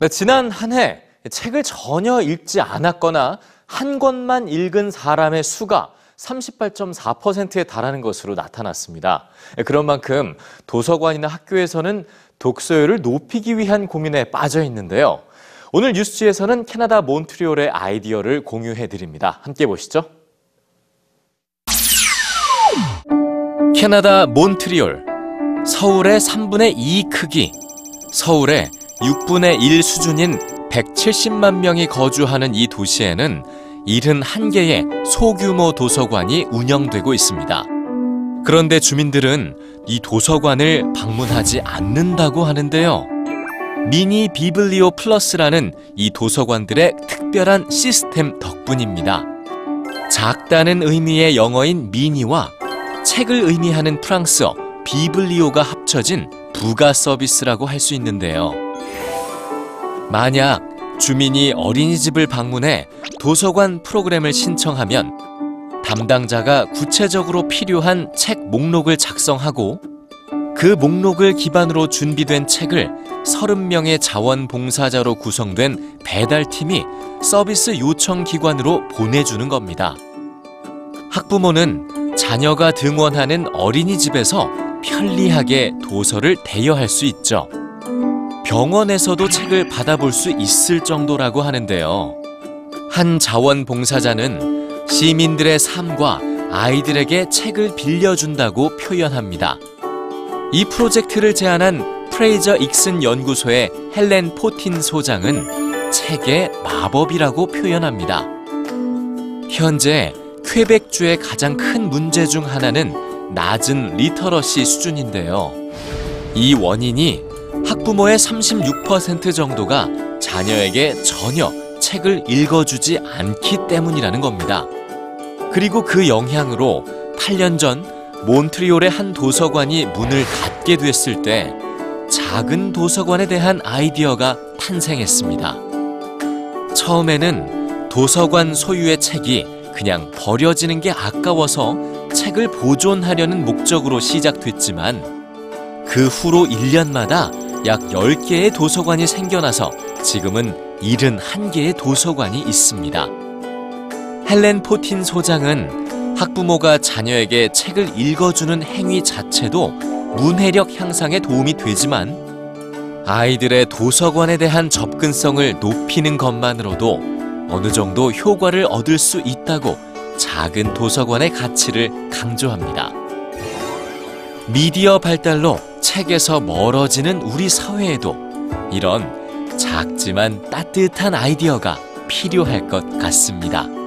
네, 지난 한 해 책을 전혀 읽지 않았거나 한 권만 읽은 사람의 수가 38.4%에 달하는 것으로 나타났습니다. 네, 그런 만큼 도서관이나 학교에서는 독서율을 높이기 위한 고민에 빠져 있는데요. 오늘 뉴스지에서는 캐나다 몬트리올의 아이디어를 공유해 드립니다. 함께 보시죠. 캐나다 몬트리올 서울의 3분의 2 크기 서울의 6분의 1 수준인 170만 명이 거주하는 이 도시에는 71개의 소규모 도서관이 운영되고 있습니다. 그런데 주민들은 이 도서관을 방문하지 않는다고 하는데요. 미니 비블리오 플러스라는 이 도서관들의 특별한 시스템 덕분입니다. 작다는 의미의 영어인 미니와 책을 의미하는 프랑스어 비블리오가 합쳐진 부가 서비스라고 할 수 있는데요. 만약 주민이 어린이집을 방문해 도서관 프로그램을 신청하면 담당자가 구체적으로 필요한 책 목록을 작성하고 그 목록을 기반으로 준비된 책을 30명의 자원봉사자로 구성된 배달팀이 서비스 요청 기관으로 보내주는 겁니다. 학부모는 자녀가 등원하는 어린이집에서 편리하게 도서를 대여할 수 있죠. 병원에서도 책을 받아볼 수 있을 정도라고 하는데요. 한 자원봉사자는 시민들의 삶과 아이들에게 책을 빌려준다고 표현합니다. 이 프로젝트를 제안한 프레이저 익슨 연구소의 헬렌 포틴 소장은 책의 마법이라고 표현합니다. 현재 퀘벡주의 가장 큰 문제 중 하나는 낮은 리터러시 수준인데요. 이 원인이 학부모의 36% 정도가 자녀에게 전혀 책을 읽어주지 않기 때문이라는 겁니다. 그리고 그 영향으로 8년 전 몬트리올의 한 도서관이 문을 닫게 됐을 때 작은 도서관에 대한 아이디어가 탄생했습니다. 처음에는 도서관 소유의 책이 그냥 버려지는 게 아까워서 책을 보존하려는 목적으로 시작됐지만 그 후로 1년마다 약 10개의 도서관이 생겨나서 지금은 71개의 도서관이 있습니다. 헬렌 포틴 소장은 학부모가 자녀에게 책을 읽어주는 행위 자체도 문해력 향상에 도움이 되지만 아이들의 도서관에 대한 접근성을 높이는 것만으로도 어느 정도 효과를 얻을 수 있다고 작은 도서관의 가치를 강조합니다. 미디어 발달로 책에서 멀어지는 우리 사회에도 이런 작지만 따뜻한 아이디어가 필요할 것 같습니다.